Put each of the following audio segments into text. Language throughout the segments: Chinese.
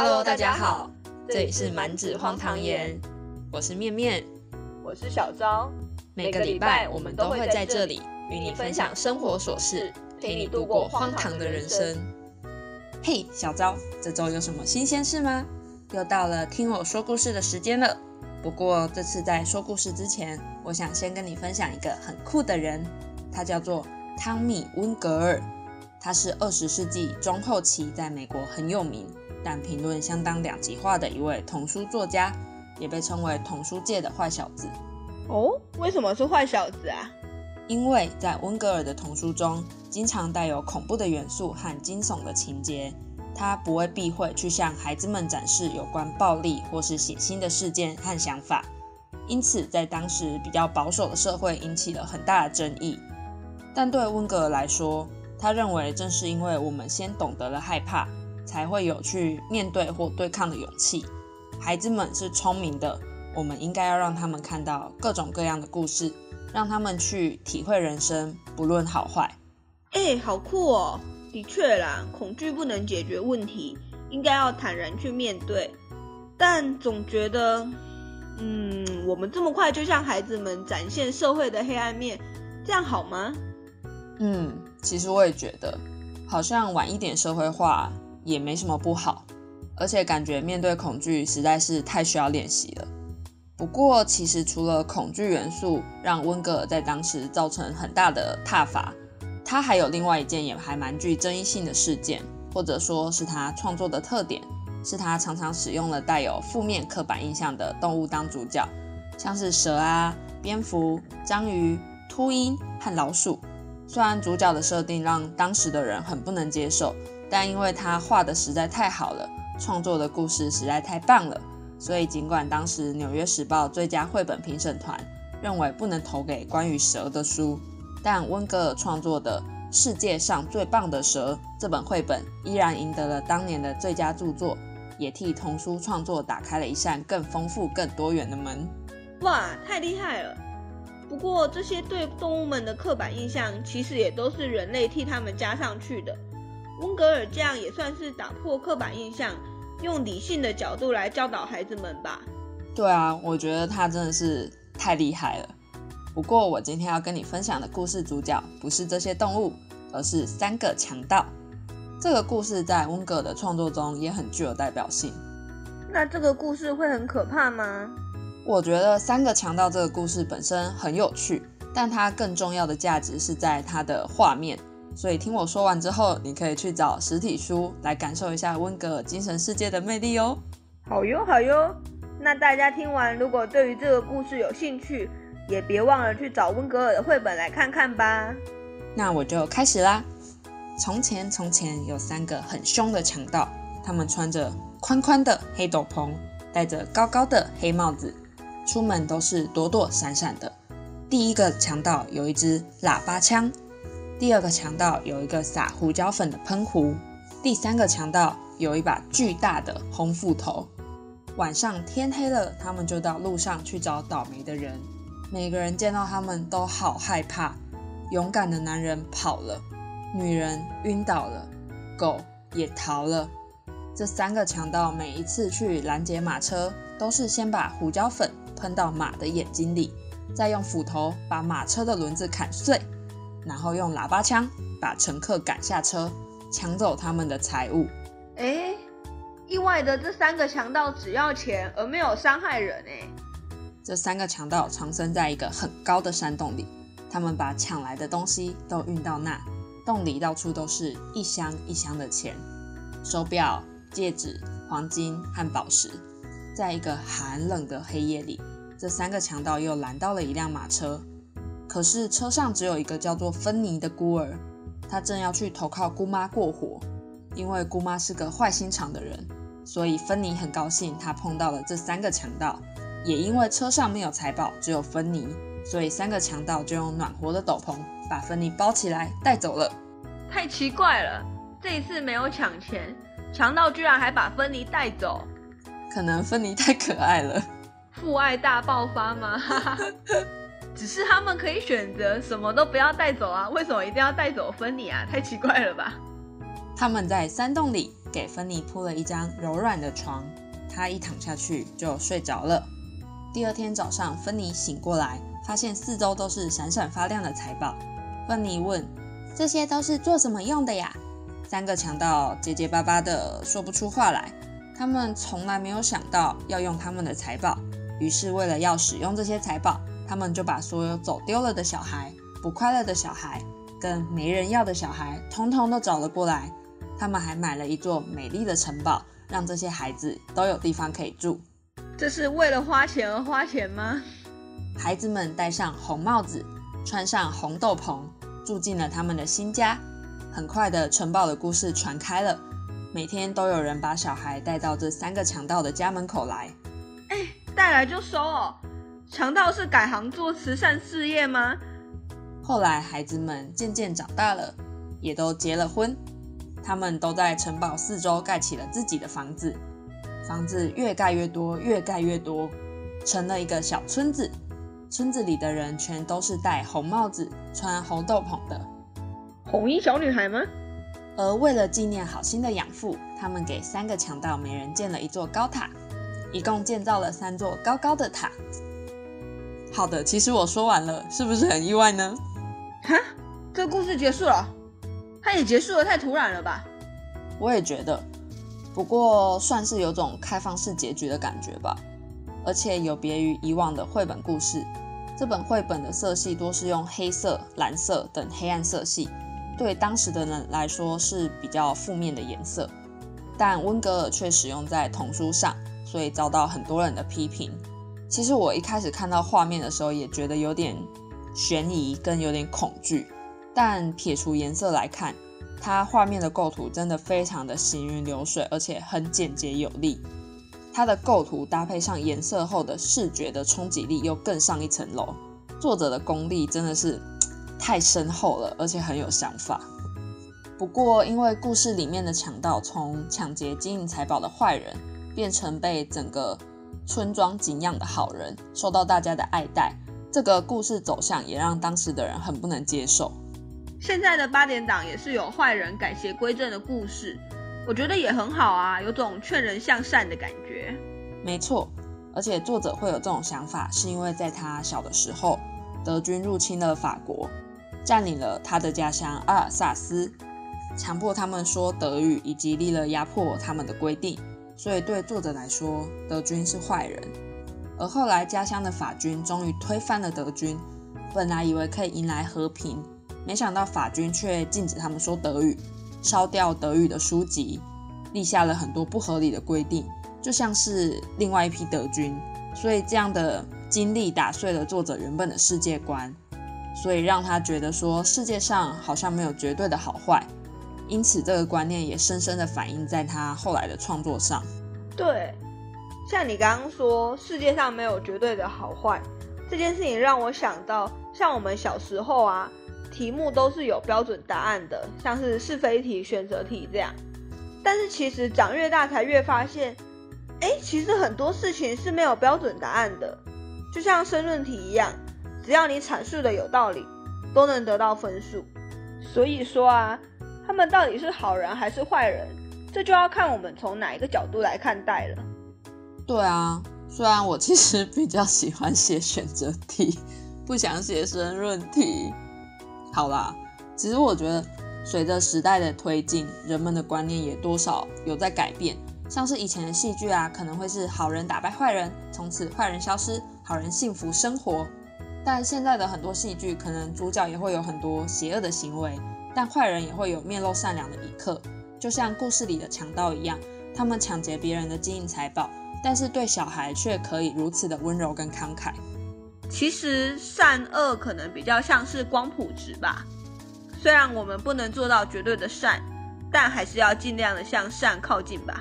Hello，大家好，这里是满纸荒唐言，我是面面，我是小昭。每个礼拜我们都会在这里与你分享生活琐事，陪你度过荒唐的人生。嘿，小昭，这周有什么新鲜事吗？又到了听我说故事的时间了。不过这次在说故事之前，我想先跟你分享一个很酷的人，他叫做汤米·温格尔。他是二十世纪中后期在美国很有名，但评论相当两极化的一位童书作家，也被称为童书界的坏小子。哦，为什么是坏小子啊？因为在温格尔的童书中，经常带有恐怖的元素和惊悚的情节。他不会避讳去向孩子们展示有关暴力或是血腥的事件和想法，因此在当时比较保守的社会引起了很大的争议。但对温格尔来说，他认为正是因为我们先懂得了害怕，才会有去面对或对抗的勇气。孩子们是聪明的，我们应该要让他们看到各种各样的故事，让他们去体会人生，不论好坏。哎，好酷哦！的确啦，恐惧不能解决问题，应该要坦然去面对。但总觉得，嗯，我们这么快就向孩子们展现社会的黑暗面，这样好吗？嗯，其实我也觉得，好像晚一点社会化也没什么不好。而且感觉面对恐惧实在是太需要练习了。不过，其实除了恐惧元素让温格尔在当时造成很大的挞伐。他还有另外一件也还蛮具争议性的事件，或者说是他创作的特点，是他常常使用了带有负面刻板印象的动物当主角，像是蛇啊、蝙蝠、章鱼、秃鹰和老鼠。虽然主角的设定让当时的人很不能接受，但因为他画的实在太好了，创作的故事实在太棒了，所以尽管当时《纽约时报》最佳绘本评审团认为不能投给关于蛇的书。但温格尔创作的《世界上最棒的蛇》这本绘本依然赢得了当年的最佳著作，也替童书创作打开了一扇更丰富、更多元的门。哇，太厉害了！不过这些对动物们的刻板印象，其实也都是人类替他们加上去的。温格尔这样也算是打破刻板印象，用理性的角度来教导孩子们吧。对啊，我觉得他真的是太厉害了。不过，我今天要跟你分享的故事主角不是这些动物，而是三个强盗。这个故事在温格尔的创作中也很具有代表性。那这个故事会很可怕吗？我觉得三个强盗这个故事本身很有趣，但它更重要的价值是在它的画面。所以听我说完之后，你可以去找实体书来感受一下温格尔精神世界的魅力哦。好哟，好哟。那大家听完，如果对于这个故事有兴趣，也别忘了去找温格尔的绘本来看看吧。那我就开始啦。从前，从前有三个很凶的强盗，他们穿着宽宽的黑斗篷，戴着高高的黑帽子，出门都是躲躲闪闪的。第一个强盗有一支喇叭枪，第二个强盗有一个撒胡椒粉的喷壶，第三个强盗有一把巨大的红斧头。晚上天黑了，他们就到路上去找倒霉的人。每个人见到他们都好害怕。勇敢的男人跑了，女人晕倒了，狗也逃了。这三个强盗每一次去拦截马车，都是先把胡椒粉喷到马的眼睛里，再用斧头把马车的轮子砍碎，然后用喇叭枪把乘客赶下车，抢走他们的财物。哎，意外的，这三个强盗只要钱而没有伤害人哎。这三个强盗藏身在一个很高的山洞里，他们把抢来的东西都运到那洞里，到处都是一箱一箱的钱、手表、戒指、黄金和宝石。在一个寒冷的黑夜里，这三个强盗又拦到了一辆马车，可是车上只有一个叫做芬妮的孤儿，他正要去投靠姑妈过活。因为姑妈是个坏心肠的人，所以芬妮很高兴，她碰到了这三个强盗。也因为车上没有财宝，只有芬妮，所以三个强盗就用暖和的斗篷把芬妮包起来带走了。太奇怪了，这一次没有抢钱，强盗居然还把芬妮带走。可能芬妮太可爱了，父爱大爆发吗？只是他们可以选择什么都不要带走啊，为什么一定要带走芬妮啊？太奇怪了吧？他们在山洞里给芬妮铺了一张柔软的床，她一躺下去就睡着了。第二天早上，芬妮醒过来，发现四周都是闪闪发亮的财宝。芬妮问：“这些都是做什么用的呀？”三个强盗结结巴巴的说不出话来。他们从来没有想到要用他们的财宝，于是为了要使用这些财宝，他们就把所有走丢了的小孩、不快乐的小孩、跟没人要的小孩，通通都找了过来。他们还买了一座美丽的城堡，让这些孩子都有地方可以住。这是为了花钱而花钱吗？孩子们戴上红帽子，穿上红斗篷，住进了他们的新家。很快的，城堡的故事传开了，每天都有人把小孩带到这三个强盗的家门口来。哎，带来就收哦。强盗是改行做慈善事业吗？后来，孩子们渐渐长大了，也都结了婚。他们都在城堡四周盖起了自己的房子。房子越盖越多，越盖越多，成了一个小村子。村子里的人全都是戴红帽子、穿红斗篷的红衣小女孩吗？而为了纪念好心的养父，他们给三个强盗每人建了一座高塔，一共建造了三座高高的塔。好的，其实我说完了，是不是很意外呢？哈，这故事结束了，它也结束的太突然了吧？我也觉得。不过算是有种开放式结局的感觉吧，而且有别于以往的绘本故事，这本绘本的色系多是用黑色、蓝色等黑暗色系，对当时的人来说是比较负面的颜色。但温格尔却使用在童书上，所以遭到很多人的批评。其实我一开始看到画面的时候，也觉得有点悬疑跟有点恐惧，但撇除颜色来看。它画面的构图真的非常的行云流水，而且很简洁有力。它的构图搭配上颜色后的视觉的冲击力又更上一层楼。作者的功力真的是太深厚了，而且很有想法。不过，因为故事里面的强盗从抢劫金银财宝的坏人，变成被整个村庄景仰的好人，受到大家的爱戴，这个故事走向也让当时的人很不能接受。现在的八点档也是有坏人改邪归正的故事，我觉得也很好啊，有种劝人向善的感觉。没错，而且作者会有这种想法，是因为在他小的时候，德军入侵了法国，占领了他的家乡阿尔萨斯，强迫他们说德语，以及立了压迫他们的规定，所以对作者来说，德军是坏人。而后来家乡的法军终于推翻了德军，本来以为可以迎来和平。没想到法军却禁止他们说德语，烧掉德语的书籍，立下了很多不合理的规定，就像是另外一批德军。所以这样的经历打碎了作者原本的世界观，所以让他觉得说世界上好像没有绝对的好坏。因此这个观念也深深的反映在他后来的创作上。对，像你刚刚说世界上没有绝对的好坏这件事情，让我想到像我们小时候啊。题目都是有标准答案的，像是是非题、选择题这样。但是其实长越大才越发现，哎，其实很多事情是没有标准答案的。就像申论题一样，只要你阐述的有道理，都能得到分数。所以说啊，他们到底是好人还是坏人，这就要看我们从哪一个角度来看待了。对啊，虽然我其实比较喜欢写选择题，不想写申论题。好啦，其实我觉得，随着时代的推进，人们的观念也多少有在改变。像是以前的戏剧啊，可能会是好人打败坏人，从此坏人消失，好人幸福生活。但现在的很多戏剧，可能主角也会有很多邪恶的行为，但坏人也会有面露善良的一刻。就像故事里的强盗一样，他们抢劫别人的金银财宝，但是对小孩却可以如此的温柔跟慷慨。其实善恶可能比较像是光谱值吧，虽然我们不能做到绝对的善，但还是要尽量的向善靠近吧。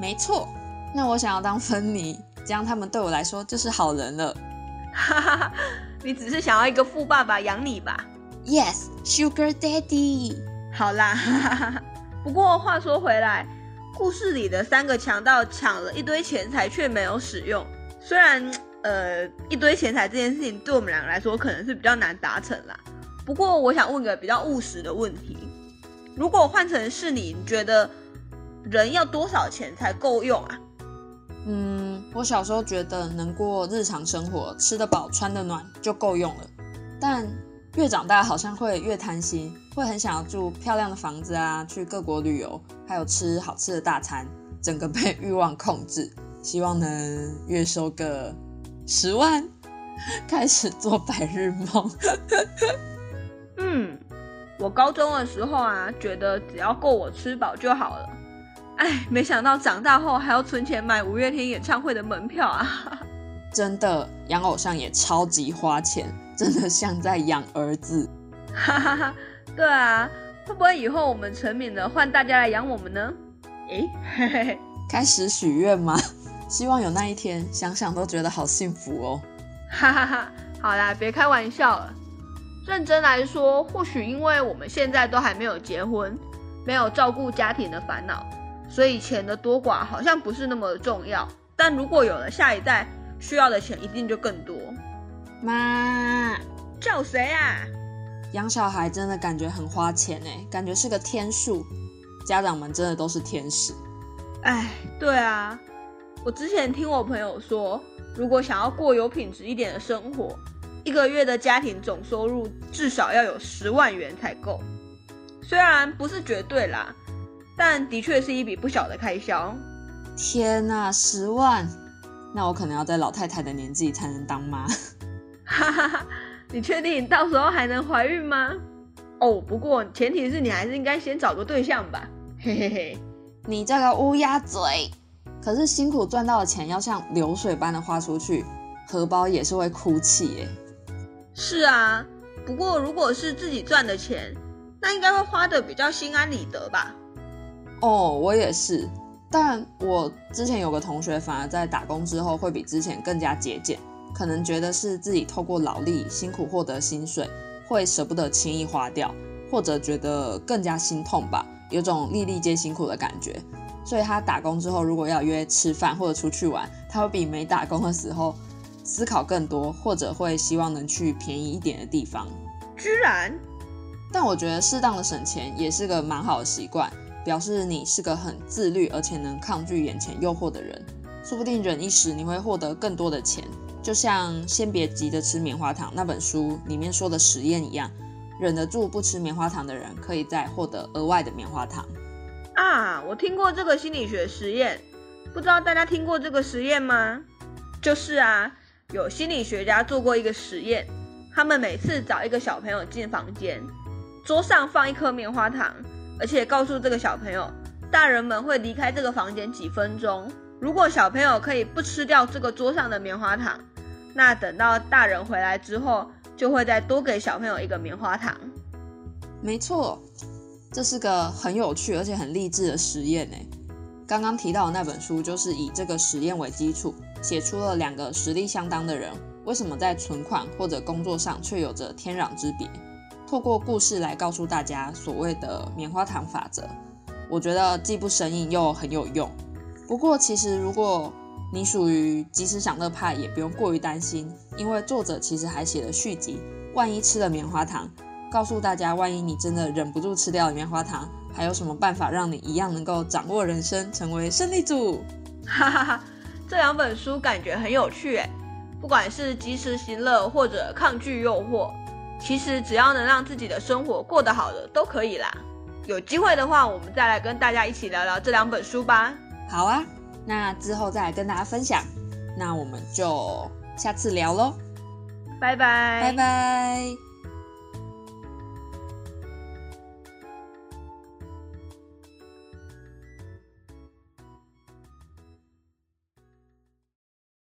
没错，那我想要当芬妮，这样他们对我来说就是好人了。哈哈哈，你只是想要一个富爸爸养你吧？Yes，Sugar Daddy。好啦，哈哈哈。不过话说回来，故事里的三个强盗抢了一堆钱财却没有使用，虽然。呃，一堆钱财这件事情对我们两个来说可能是比较难达成啦。不过我想问个比较务实的问题：如果换成是你，你觉得人要多少钱才够用啊？嗯，我小时候觉得能过日常生活，吃得饱、穿得暖就够用了。但越长大，好像会越贪心，会很想要住漂亮的房子啊，去各国旅游，还有吃好吃的大餐，整个被欲望控制。希望能月收个十万，开始做白日梦。嗯，我高中的时候啊，觉得只要够我吃饱就好了。哎，没想到长大后还要存钱买五月天演唱会的门票啊！真的，养偶像也超级花钱，真的像在养儿子。哈哈哈，对啊，会不会以后我们成名了，换大家来养我们呢？诶，嘿嘿嘿，开始许愿吗？希望有那一天，想想都觉得好幸福哦。哈哈哈，好啦，别开玩笑了。认真来说，或许因为我们现在都还没有结婚，没有照顾家庭的烦恼。所以钱的多寡好像不是那么重要，但如果有了下一代，需要的钱一定就更多。妈，叫谁啊？养小孩真的感觉很花钱哎，感觉是个天数。家长们真的都是天使。哎，对啊，我之前听我朋友说，如果想要过有品质一点的生活，一个月的家庭总收入至少要有十万元才够。虽然不是绝对啦。但的确是一笔不小的开销。天啊，十万！那我可能要在老太太的年纪才能当妈。哈哈哈，你确定你到时候还能怀孕吗？哦，不过前提是你还是应该先找个对象吧。嘿嘿嘿，你这个乌鸦嘴！可是辛苦赚到的钱要像流水般的花出去，荷包也是会哭泣耶。是啊，不过如果是自己赚的钱，那应该会花的比较心安理得吧。哦，我也是，但我之前有个同学，反而在打工之后会比之前更加节俭，可能觉得是自己透过劳力辛苦获得薪水，会舍不得轻易花掉，或者觉得更加心痛吧，有种粒粒皆辛苦的感觉。所以他打工之后，如果要约吃饭或者出去玩，他会比没打工的时候思考更多，或者会希望能去便宜一点的地方。居然？但我觉得适当的省钱也是个蛮好的习惯。表示你是个很自律而且能抗拒眼前诱惑的人，说不定忍一时你会获得更多的钱。就像《先别急着吃棉花糖》那本书里面说的实验一样，忍得住不吃棉花糖的人，可以再获得额外的棉花糖。啊，我听过这个心理学实验，不知道大家听过这个实验吗？就是啊，有心理学家做过一个实验，他们每次找一个小朋友进房间，桌上放一颗棉花糖。而且告诉这个小朋友，大人们会离开这个房间几分钟。如果小朋友可以不吃掉这个桌上的棉花糖，那等到大人回来之后，就会再多给小朋友一个棉花糖。没错，这是个很有趣而且很励志的实验呢。刚刚提到的那本书就是以这个实验为基础，写出了两个实力相当的人为什么在存款或者工作上却有着天壤之别。透过故事来告诉大家所谓的棉花糖法则，我觉得既不生硬又很有用。不过，其实如果你属于及时享乐派，也不用过于担心，因为作者其实还写了续集。万一吃了棉花糖，告诉大家，万一你真的忍不住吃掉了棉花糖，还有什么办法让你一样能够掌握人生，成为胜利组？哈哈哈，这两本书感觉很有趣诶，不管是及时行乐或者抗拒诱惑。其实只要能让自己的生活过得好的都可以啦。有机会的话，我们再来跟大家一起聊聊这两本书吧。好啊，那之后再来跟大家分享。那我们就下次聊喽，拜拜，拜拜。